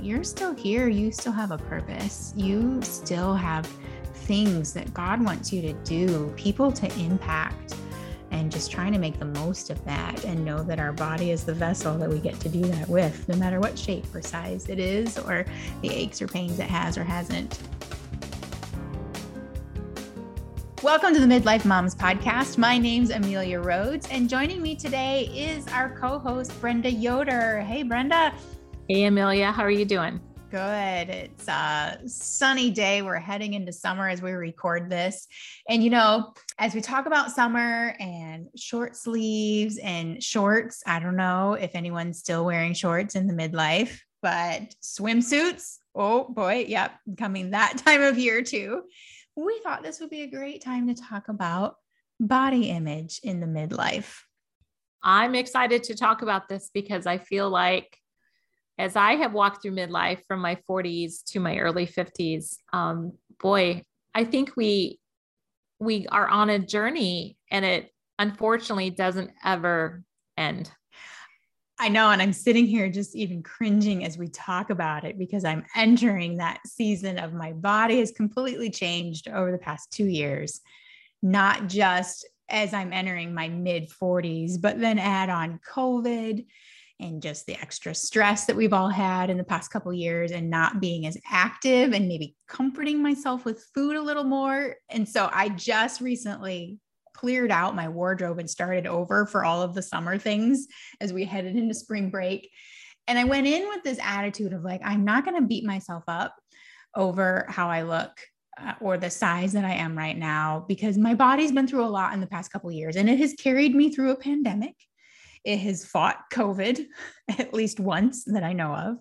you're still here. You still have a purpose. You still have things that God wants you to do, people to impact, and just trying to make the most of that and know that our body is the vessel that we get to do that with, no matter what shape or size it is, or the aches or pains it has or hasn't. Welcome to the Midlife Moms Podcast. My name's Amelia Rhodes, and joining me today is our co host, Brenda Yoder. Hey, Brenda. Hey, Amelia. How are you doing? Good. It's a sunny day. We're heading into summer as we record this. And, you know, as we talk about summer and short sleeves and shorts, I don't know if anyone's still wearing shorts in the midlife, but swimsuits, oh boy, yep, coming that time of year too we thought this would be a great time to talk about body image in the midlife. I'm excited to talk about this because I feel like as I have walked through midlife from my 40s to my early 50s, um, boy, I think we we are on a journey and it unfortunately doesn't ever end. I know. And I'm sitting here just even cringing as we talk about it because I'm entering that season of my body has completely changed over the past two years, not just as I'm entering my mid 40s, but then add on COVID and just the extra stress that we've all had in the past couple years and not being as active and maybe comforting myself with food a little more. And so I just recently cleared out my wardrobe and started over for all of the summer things as we headed into spring break. And I went in with this attitude of like, I'm not going to beat myself up over how I look uh, or the size that I am right now because my body's been through a lot in the past couple years and it has carried me through a pandemic. It has fought COVID at least once that I know of.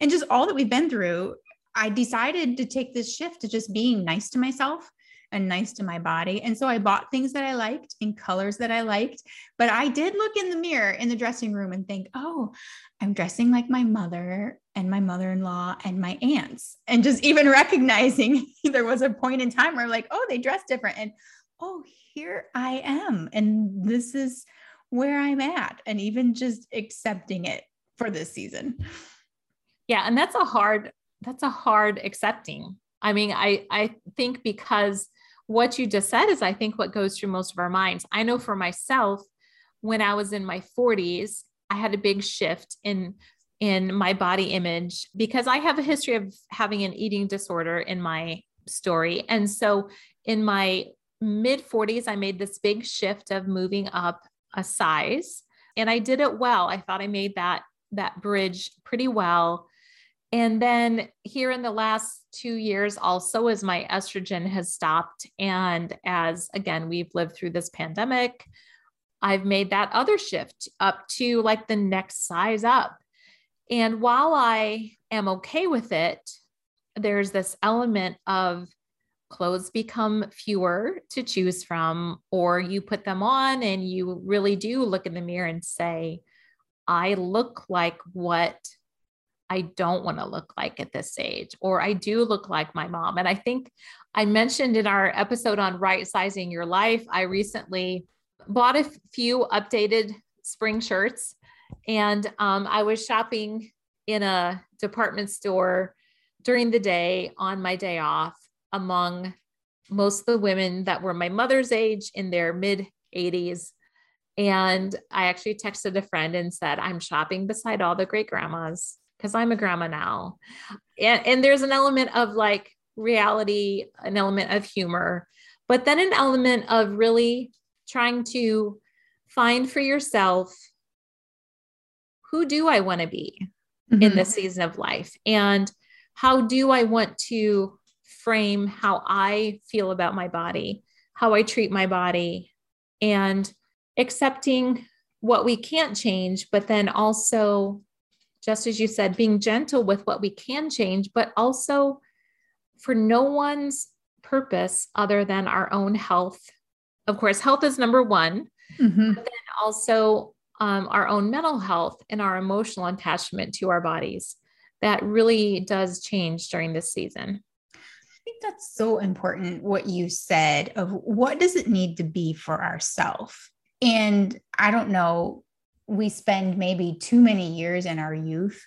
And just all that we've been through, I decided to take this shift to just being nice to myself and nice to my body. And so I bought things that I liked in colors that I liked. But I did look in the mirror in the dressing room and think, oh, I'm dressing like my mother and my mother in law and my aunts. And just even recognizing there was a point in time where, like, oh, they dress different. And oh, here I am. And this is where I'm at. And even just accepting it for this season. Yeah. And that's a hard, that's a hard accepting. I mean, I I think because what you just said is, I think, what goes through most of our minds. I know for myself, when I was in my 40s, I had a big shift in in my body image because I have a history of having an eating disorder in my story. And so in my mid 40s, I made this big shift of moving up a size and I did it well. I thought I made that that bridge pretty well. And then here in the last two years, also as my estrogen has stopped, and as again, we've lived through this pandemic, I've made that other shift up to like the next size up. And while I am okay with it, there's this element of clothes become fewer to choose from, or you put them on and you really do look in the mirror and say, I look like what I don't want to look like at this age, or I do look like my mom. And I think I mentioned in our episode on right sizing your life, I recently bought a few updated spring shirts and um, I was shopping in a department store during the day on my day off among most of the women that were my mother's age in their mid 80s. And I actually texted a friend and said, I'm shopping beside all the great grandmas because I'm a grandma now. And, and there's an element of like reality, an element of humor, but then an element of really trying to find for yourself who do I want to be mm-hmm. in this season of life? And how do I want to frame how I feel about my body, how I treat my body, and accepting what we can't change, but then also just as you said, being gentle with what we can change, but also for no one's purpose other than our own health. Of course, health is number one, mm-hmm. but then also um, our own mental health and our emotional attachment to our bodies. That really does change during this season. That's so important what you said of what does it need to be for ourselves? And I don't know we spend maybe too many years in our youth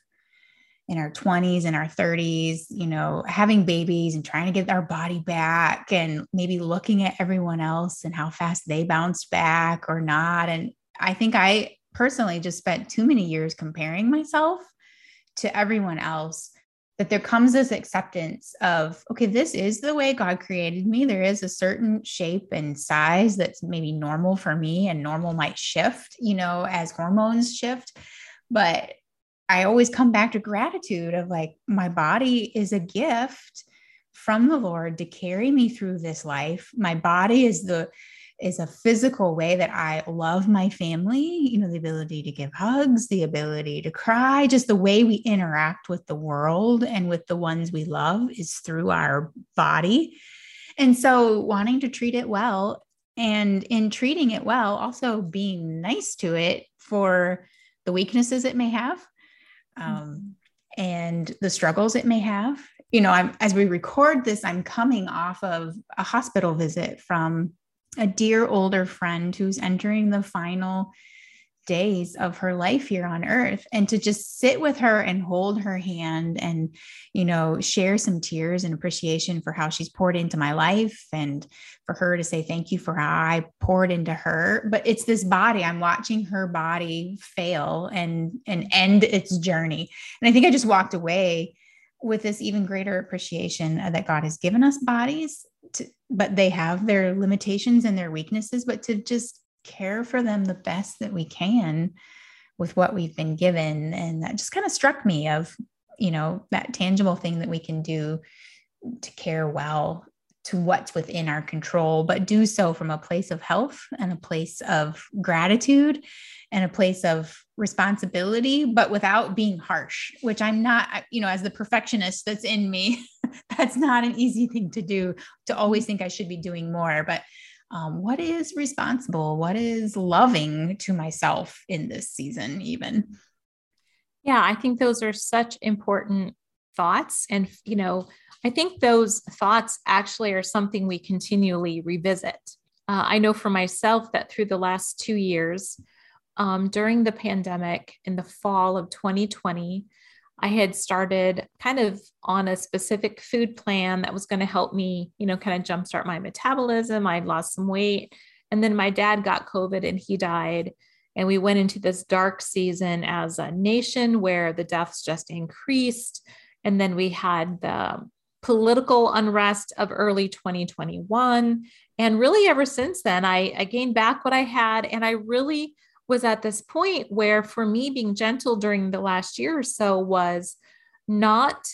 in our 20s and our 30s, you know, having babies and trying to get our body back and maybe looking at everyone else and how fast they bounced back or not. And I think I personally just spent too many years comparing myself to everyone else that there comes this acceptance of okay this is the way god created me there is a certain shape and size that's maybe normal for me and normal might shift you know as hormones shift but I always come back to gratitude of like, my body is a gift from the Lord to carry me through this life. My body is the is a physical way that I love my family, you know, the ability to give hugs, the ability to cry, just the way we interact with the world and with the ones we love is through our body. And so wanting to treat it well and in treating it well, also being nice to it for the weaknesses it may have um, and the struggles it may have. You know, I'm as we record this, I'm coming off of a hospital visit from a dear older friend who's entering the final days of her life here on earth and to just sit with her and hold her hand and you know share some tears and appreciation for how she's poured into my life and for her to say thank you for how I poured into her. But it's this body I'm watching her body fail and and end its journey. And I think I just walked away with this even greater appreciation that God has given us bodies to, but they have their limitations and their weaknesses but to just care for them the best that we can with what we've been given. And that just kind of struck me of you know that tangible thing that we can do to care well to what's within our control but do so from a place of health and a place of gratitude and a place of responsibility but without being harsh which i'm not you know as the perfectionist that's in me that's not an easy thing to do to always think i should be doing more. But um, what is responsible? What is loving to myself in this season even? Yeah i think those are such important thoughts and you know i think those thoughts actually are something we continually revisit uh, i know for myself that through the last two years um, during the pandemic in the fall of 2020 I had started kind of on a specific food plan that was going to help me, you know, kind of jumpstart my metabolism. I'd lost some weight. And then my dad got COVID and he died. And we went into this dark season as a nation where the deaths just increased. And then we had the political unrest of early 2021. And really, ever since then, I, I gained back what I had. And I really was at this point where for me being gentle during the last year or so was not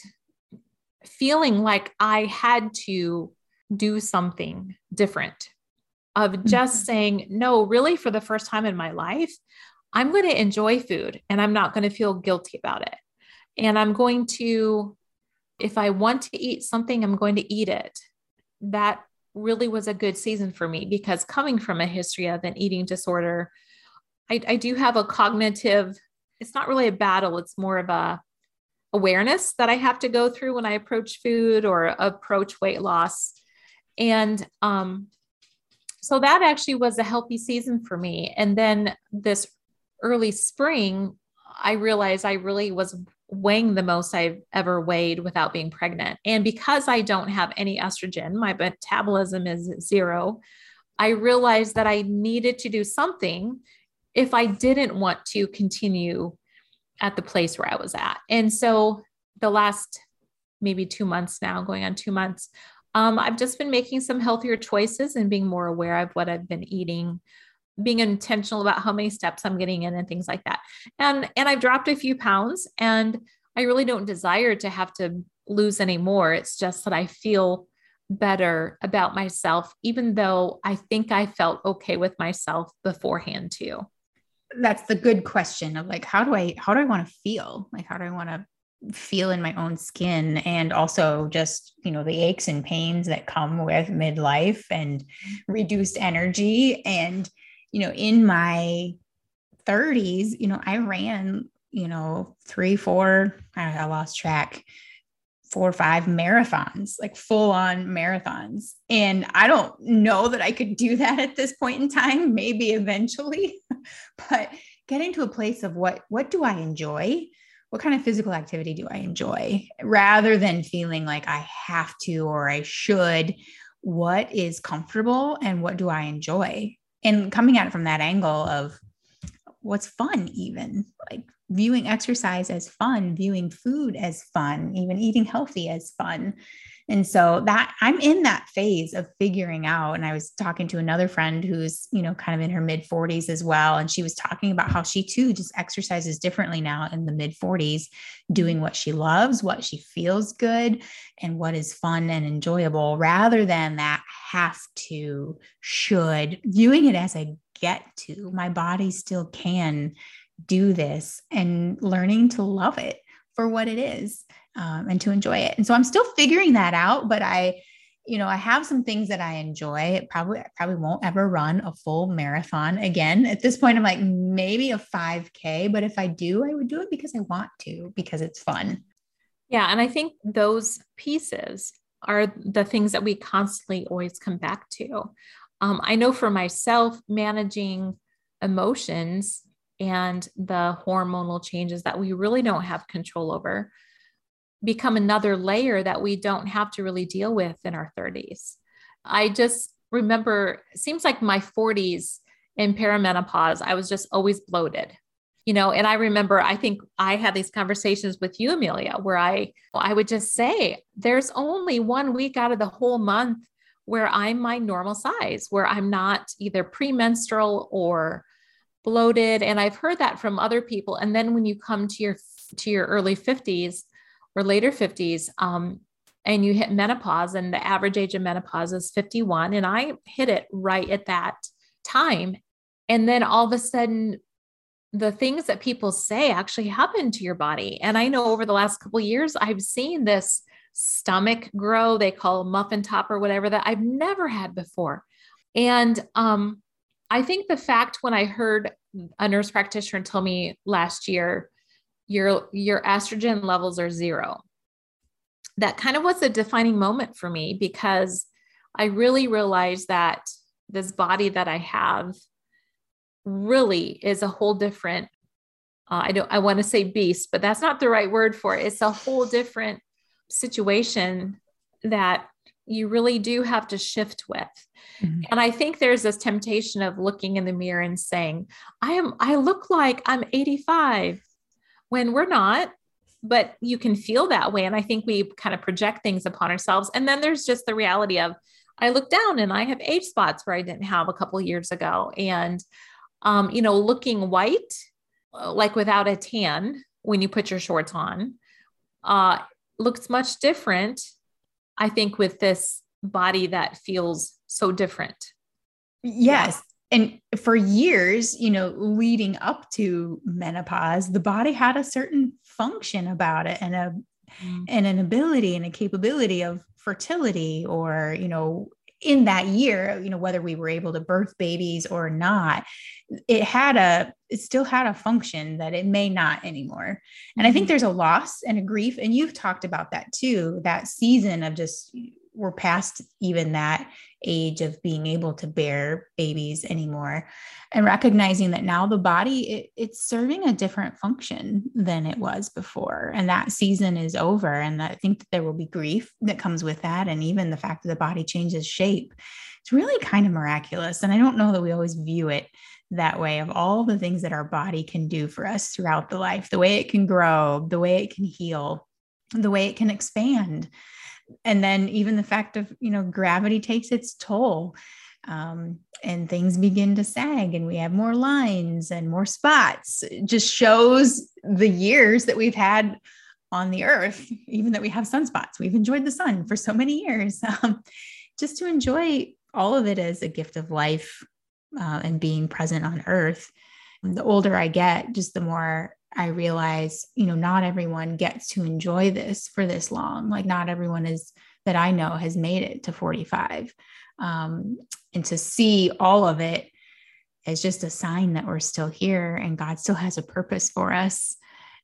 feeling like I had to do something different of just mm-hmm. saying no really for the first time in my life I'm going to enjoy food and I'm not going to feel guilty about it and I'm going to if I want to eat something I'm going to eat it that really was a good season for me because coming from a history of an eating disorder I, I do have a cognitive, it's not really a battle, it's more of a awareness that I have to go through when I approach food or approach weight loss. And um, so that actually was a healthy season for me. And then this early spring, I realized I really was weighing the most I've ever weighed without being pregnant. And because I don't have any estrogen, my metabolism is zero. I realized that I needed to do something if I didn't want to continue at the place where I was at. And so the last maybe two months now, going on two months, um, I've just been making some healthier choices and being more aware of what I've been eating, being intentional about how many steps I'm getting in and things like that. And and I've dropped a few pounds and I really don't desire to have to lose any more. It's just that I feel better about myself, even though I think I felt okay with myself beforehand too that's the good question of like how do i how do i want to feel like how do i want to feel in my own skin and also just you know the aches and pains that come with midlife and mm-hmm. reduced energy and you know in my 30s you know i ran you know three four i lost track four or five marathons, like full on marathons. And I don't know that I could do that at this point in time, maybe eventually, but getting to a place of what what do I enjoy? what kind of physical activity do I enjoy rather than feeling like I have to or I should? What is comfortable and what do I enjoy? And coming at it from that angle of what's fun, even like viewing exercise as fun, viewing food as fun, even eating healthy as fun. And so that I'm in that phase of figuring out. And I was talking to another friend who's, you know, kind of in her mid 40s as well. And she was talking about how she too just exercises differently now in the mid 40s, doing what she loves, what she feels good, and what is fun and enjoyable rather than that have to, should, viewing it as a get to. My body still can do this and learning to love it for what it is um, and to enjoy it. And so I'm still figuring that out, but I, you know, I have some things that I enjoy. It probably probably won't ever run a full marathon again. At this point, I'm like maybe a 5K, but if I do, I would do it because I want to, because it's fun. Yeah. And I think those pieces are the things that we constantly always come back to. Um, I know for myself, managing emotions and the hormonal changes that we really don't have control over become another layer that we don't have to really deal with in our 30s. I just remember, seems like my 40s in perimenopause, I was just always bloated. You know, and I remember I think I had these conversations with you, Amelia, where I I would just say, there's only one week out of the whole month where I'm my normal size, where I'm not either premenstrual or bloated. And I've heard that from other people. And then when you come to your to your early 50s, or later 50s um, and you hit menopause and the average age of menopause is 51 and i hit it right at that time. And then all of a sudden the things that people say actually happen to your body. And i know over the last couple years i've seen this stomach grow. They call muffin top or whatever that i've never had before. And um, i think the fact when i heard a nurse practitioner tell me last year your your estrogen levels are zero that kind of was a defining moment for me because i really realized that this body that i have really is a whole different uh, i don't i want to say beast but that's not the right word for it it's a whole different situation that you really do have to shift with. Mm-hmm. And I think there's this temptation of looking in the mirror and saying, I am I look like I'm 85 when we're not but you can feel that way. And i think we kind of project things upon ourselves. And then there's just the reality of i look down and i have age spots where i didn't have a couple years ago. And um, you know looking white uh, like without a tan when you put your shorts on uh, looks much different i think with this body that feels so different. Yes and for years, you know, leading up to menopause, the body had a certain function about it and a mm. and an ability and a capability of fertility or, you know, in that year, you know, whether we were able to birth babies or not, it had a, it still had a function that it may not anymore. And I think mm-hmm. there's a loss and a grief. And you've talked about that too, that season of just we're past even that age of being able to bear babies anymore and recognizing that now the body it, it's serving a different function than it was before. And that season is over. And i think that there will be grief that comes with that. And even the fact that the body changes shape it's really kind of miraculous. And i don't know that we always view it that way of all the things that our body can do for us throughout the life the way it can grow the way it can heal the way it can expand and then even the fact of you know gravity takes its toll um, and things begin to sag and we have more lines and more spots. It just shows the years that we've had on the earth even that we have sunspots. We've enjoyed the sun for so many years. Um, just to enjoy all of it as a gift of life uh, and being present on earth the older i get just the more I realize, you know, not everyone gets to enjoy this for this long. Like, not everyone is that I know has made it to 45. Um, and to see all of it is just a sign that we're still here and God still has a purpose for us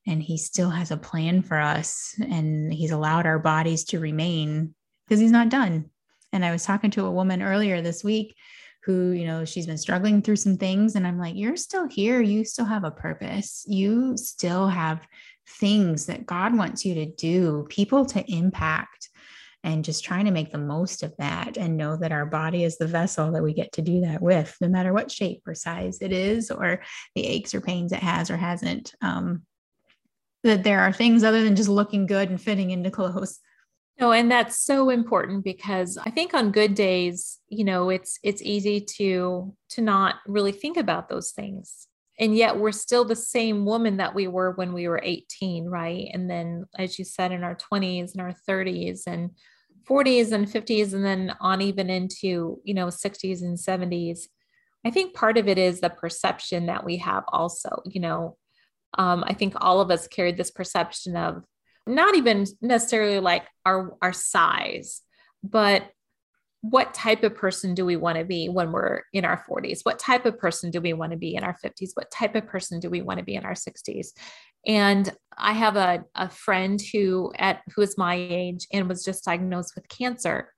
and He still has a plan for us. And He's allowed our bodies to remain because He's not done. And I was talking to a woman earlier this week who, you know, she's been struggling through some things. And I'm like, you're still here. You still have a purpose. You still have things that God wants you to do, people to impact, and just trying to make the most of that and know that our body is the vessel that we get to do that with, no matter what shape or size it is, or the aches or pains it has or hasn't. Um, that there are things other than just looking good and fitting into clothes no, and that's so important because I think on good days, you know, it's it's easy to to not really think about those things. And yet we're still the same woman that we were when we were 18, right? And then as you said in our 20s and our 30s and 40s and 50s and then on even into, you know, 60s and 70s. I think part of it is the perception that we have also, you know, um, I think all of us carried this perception of not even necessarily like our our size but what type of person do we want to be when we're in our 40s what type of person do we want to be in our 50s what type of person do we want to be in our 60s and i have a, a friend who at who is my age and was just diagnosed with cancer.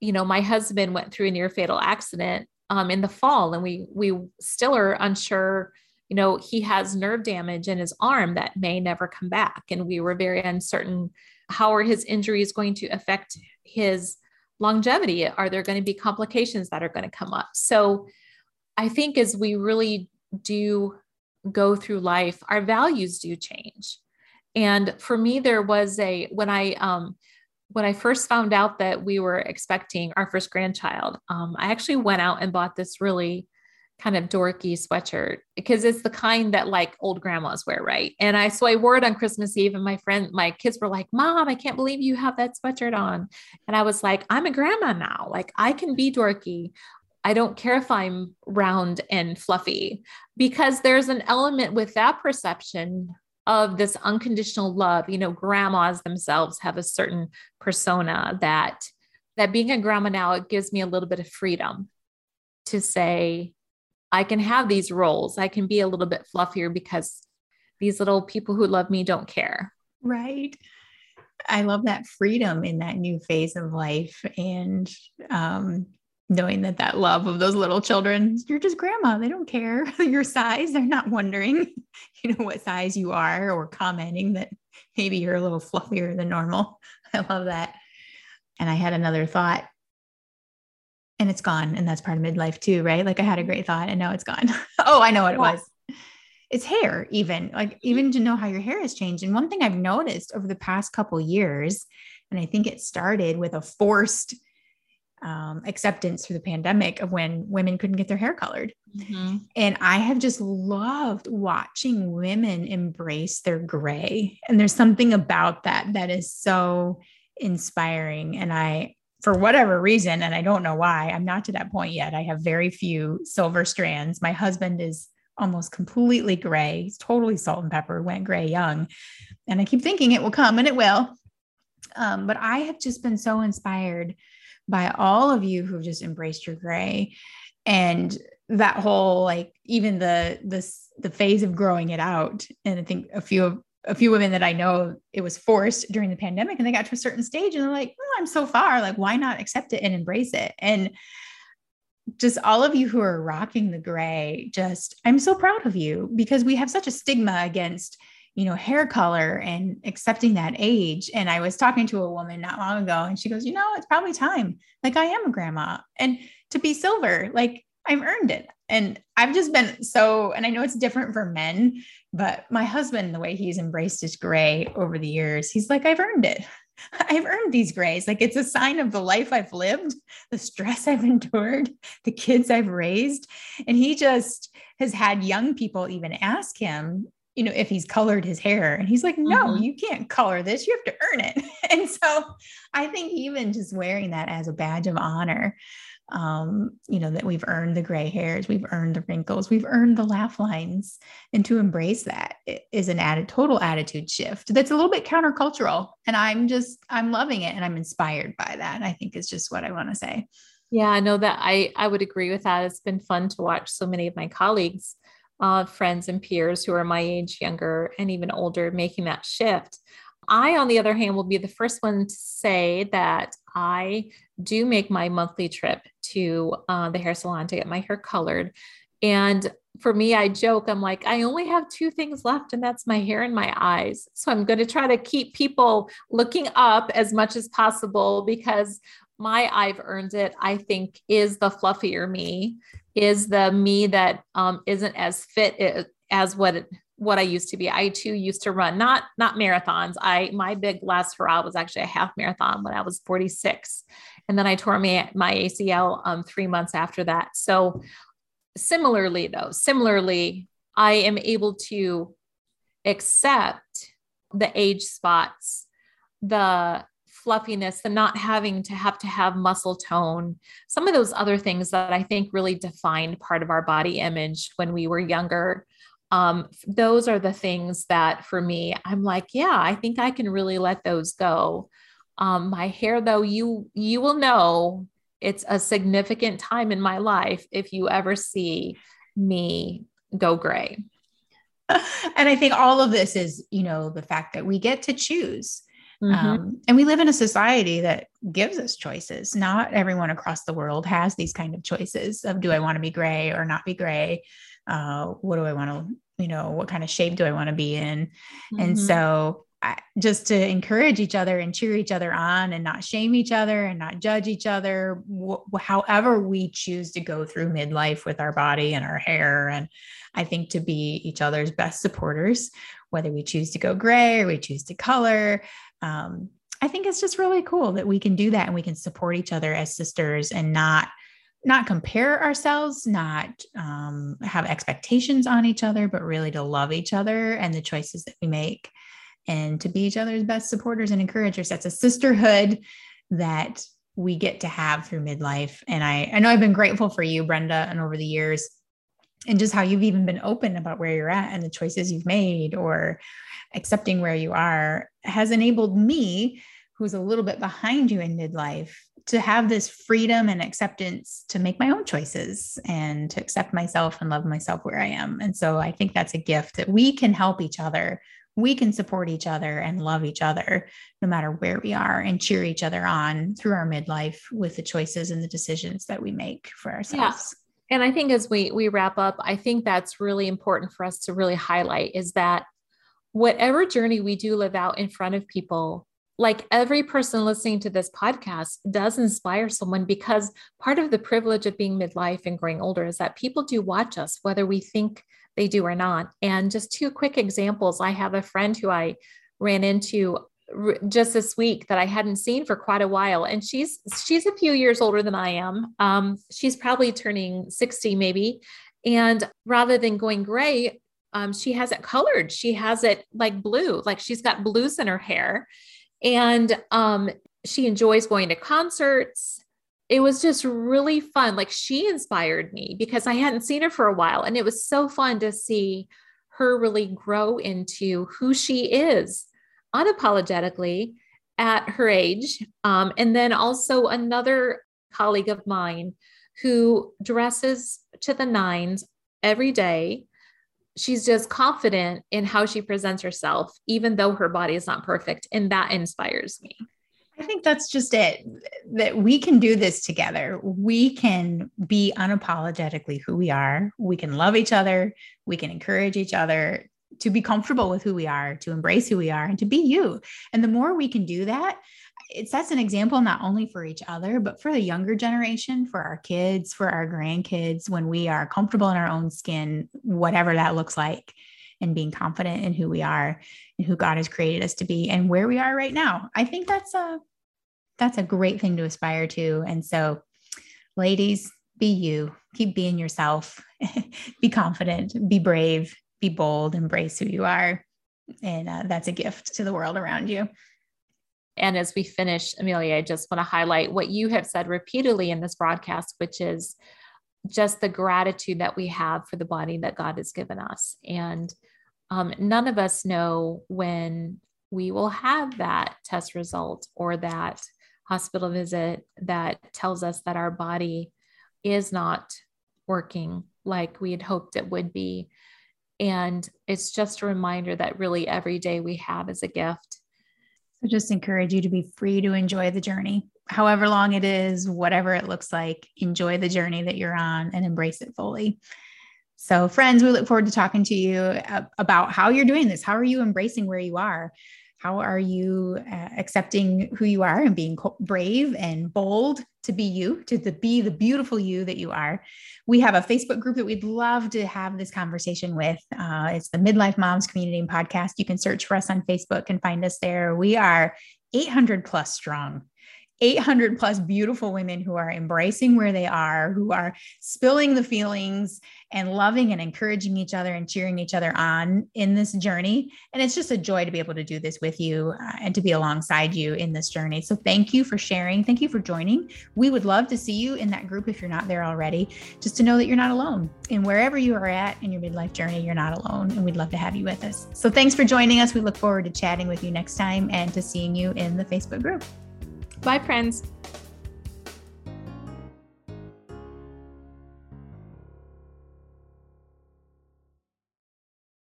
You know my husband went through a near fatal accident um, in the fall and we we still are unsure you know, he has nerve damage in his arm that may never come back. And we were very uncertain how are his injuries going to affect his longevity? Are there going to be complications that are going to come up? So I think as we really do go through life, our values do change. And for me, there was a when I um, when I first found out that we were expecting our first grandchild, um, I actually went out and bought this really kind of dorky sweatshirt because it's the kind that like old grandmas wear, right? And I so I wore it on Christmas Eve, and my friend, my kids were like, "Mom, I can't believe you have that sweatshirt on," and I was like, "I'm a grandma now. Like I can be dorky." I don't care if I'm round and fluffy because there's an element with that perception of this unconditional love. You know, grandmas themselves have a certain persona that that being a grandma now it gives me a little bit of freedom to say I can have these roles. I can be a little bit fluffier because these little people who love me don't care. Right. I love that freedom in that new phase of life and um, knowing that that love of those little children, you're just grandma. They don't care your size. They're not wondering, you know, what size you are or commenting that maybe you're a little fluffier than normal. I love that. And I had another thought and it's gone. And that's part of midlife too, right? Like I had a great thought and now it's gone. oh, I know what it was. It's hair, even like even to know how your hair has changed. And one thing I've noticed over the past couple years, and I think it started with a forced um, acceptance through the pandemic of when women couldn't get their hair colored. Mm-hmm. And I have just loved watching women embrace their gray. And there's something about that that is so inspiring. And I, for whatever reason, and I don't know why, I'm not to that point yet. I have very few silver strands. My husband is almost completely gray. He's totally salt and pepper, went gray young. And I keep thinking it will come and it will. Um, but I have just been so inspired by all of you who've just embraced your gray and that whole like even the this the phase of growing it out and i think a few of a few women that I know it was forced during the pandemic and they got to a certain stage and they're like, oh, I'm so far. Like, why not accept it and embrace it? And just all of you who are rocking the gray, just I'm so proud of you because we have such a stigma against, you know, hair color and accepting that age. And I was talking to a woman not long ago and she goes, you know, it's probably time. Like I am a grandma and to be silver, like I've earned it. And I've just been so, and I know it's different for men, but my husband, the way he's embraced his gray over the years, he's like, I've earned it. I've earned these grays. Like it's a sign of the life I've lived, the stress I've endured, the kids I've raised. And he just has had young people even ask him, you know, if he's colored his hair. And he's like, no, mm-hmm. you can't color this. You have to earn it. And so I think even just wearing that as a badge of honor um, you know, that we've earned the gray hairs, we've earned the wrinkles, we've earned the laugh lines. And to embrace that is an added total attitude shift that's a little bit countercultural. And I'm just, I'm loving it and I'm inspired by that. I think is just what I want to say. Yeah, I know that I, I would agree with that. It's been fun to watch so many of my colleagues, uh, friends and peers who are my age, younger, and even older, making that shift. I, on the other hand, will be the first one to say that I do make my monthly trip to uh, the hair salon to get my hair colored. And for me, I joke, I'm like, I only have two things left, and that's my hair and my eyes. So I'm going to try to keep people looking up as much as possible because my I've earned it, I think, is the fluffier me, is the me that um, not as fit as what it, what I used to be. I too used to run not not marathons. I my big last hurrah was actually a half marathon when I was 46, and then I tore my my ACL um, three months after that. So similarly, though, similarly, I am able to accept the age spots, the fluffiness, the not having to have to have muscle tone, some of those other things that I think really defined part of our body image when we were younger um, those are the things that for me i'm like yeah i think i can really let those go. Um, my hair though you you will know it's a significant time in my life if you ever see me go gray. And i think all of this is you know the fact that we get to choose mm-hmm. um, and we live in a society that gives us choices. Not everyone across the world has these kind of choices of do i want to be gray or not be gray uh, what do I want to, you know, what kind of shape do I want to be in? Mm-hmm. And so I, just to encourage each other and cheer each other on and not shame each other and not judge each other, wh- however we choose to go through midlife with our body and our hair. And I think to be each other's best supporters, whether we choose to go gray or we choose to color. Um, I think it's just really cool that we can do that and we can support each other as sisters and not not compare ourselves, not um, have expectations on each other, but really to love each other and the choices that we make and to be each other's best supporters and encouragers. That's a sisterhood that we get to have through midlife. And I, I know I've been grateful for you, Brenda, and over the years, and just how you've even been open about where you're at and the choices you've made or accepting where you are has enabled me, who's a little bit behind you in midlife, to have this freedom and acceptance to make my own choices and to accept myself and love myself where I am. And so I think that's a gift that we can help each other. We can support each other and love each other no matter where we are and cheer each other on through our midlife with the choices and the decisions that we make for ourselves. Yeah. And I think as we we wrap up, I think that's really important for us to really highlight is that whatever journey we do live out in front of people, like every person listening to this podcast does inspire someone because part of the privilege of being midlife and growing older is that people do watch us, whether we think they do or not. And just two quick examples I have a friend who I ran into just this week that I hadn't seen for quite a while, and she's she's a few years older than I am. Um, she's probably turning 60 maybe, and rather than going gray, um, she has it colored. She has it like blue, like she's got blues in her hair and um, she enjoys going to concerts. It was just really fun. Like she inspired me because I hadn't seen her for a while. And it was so fun to see her really grow into who she is unapologetically at her age. Um, and then also another colleague of mine who dresses to the nines every day she's just confident in how she presents herself, even though her body is not perfect. And that inspires me. I think that's just it that we can do this together. We can be unapologetically who we are. We can love each other. We can encourage each other to be comfortable with who we are, to embrace who we are, and to be you. And the more we can do that, it sets an example not only for each other, but for the younger generation, for our kids, for our grandkids, when we are comfortable in our own skin, whatever that looks like, and being confident in who we are and who God has created us to be and where we are right now. I think that's a that's a great thing to aspire to. And so, ladies, be you, keep being yourself, be confident, be brave, be bold, embrace who you are. And uh, that's a gift to the world around you. And as we finish, Amelia, I just want to highlight what you have said repeatedly in this broadcast, which is just the gratitude that we have for the body that God has given us. And um, none of us know when we will have that test result or that hospital visit that tells us that our body is not working like we had hoped it would be. And it's just a reminder that really every day we have is a gift So just encourage you to be free to enjoy the journey, however long it is, whatever it looks like. Enjoy the journey that you're on and embrace it fully. So, friends, we look forward to talking to you about how you're doing this. How are you embracing where you are? How are you uh, accepting who you are and being brave and bold to be you, to the, be the beautiful you that you are? We have a Facebook group that we'd love to have this conversation with. Uh, it's the Midlife Moms Community and Podcast. You can search for us on Facebook and find us there. We are 800 plus strong. 800 plus beautiful women who are embracing where they are, who are spilling the feelings and loving and encouraging each other and cheering each other on in this journey. And it's just a joy to be able to do this with you uh, and to be alongside you in this journey. So thank you for sharing. Thank you for joining. We would love to see you in that group if you're not there already, just to know that you're not alone. And wherever you are at in your midlife journey, you're not alone. And we'd love to have you with us. So thanks for joining us. We look forward to chatting with you next time and to seeing you in the Facebook group. Bye, friends.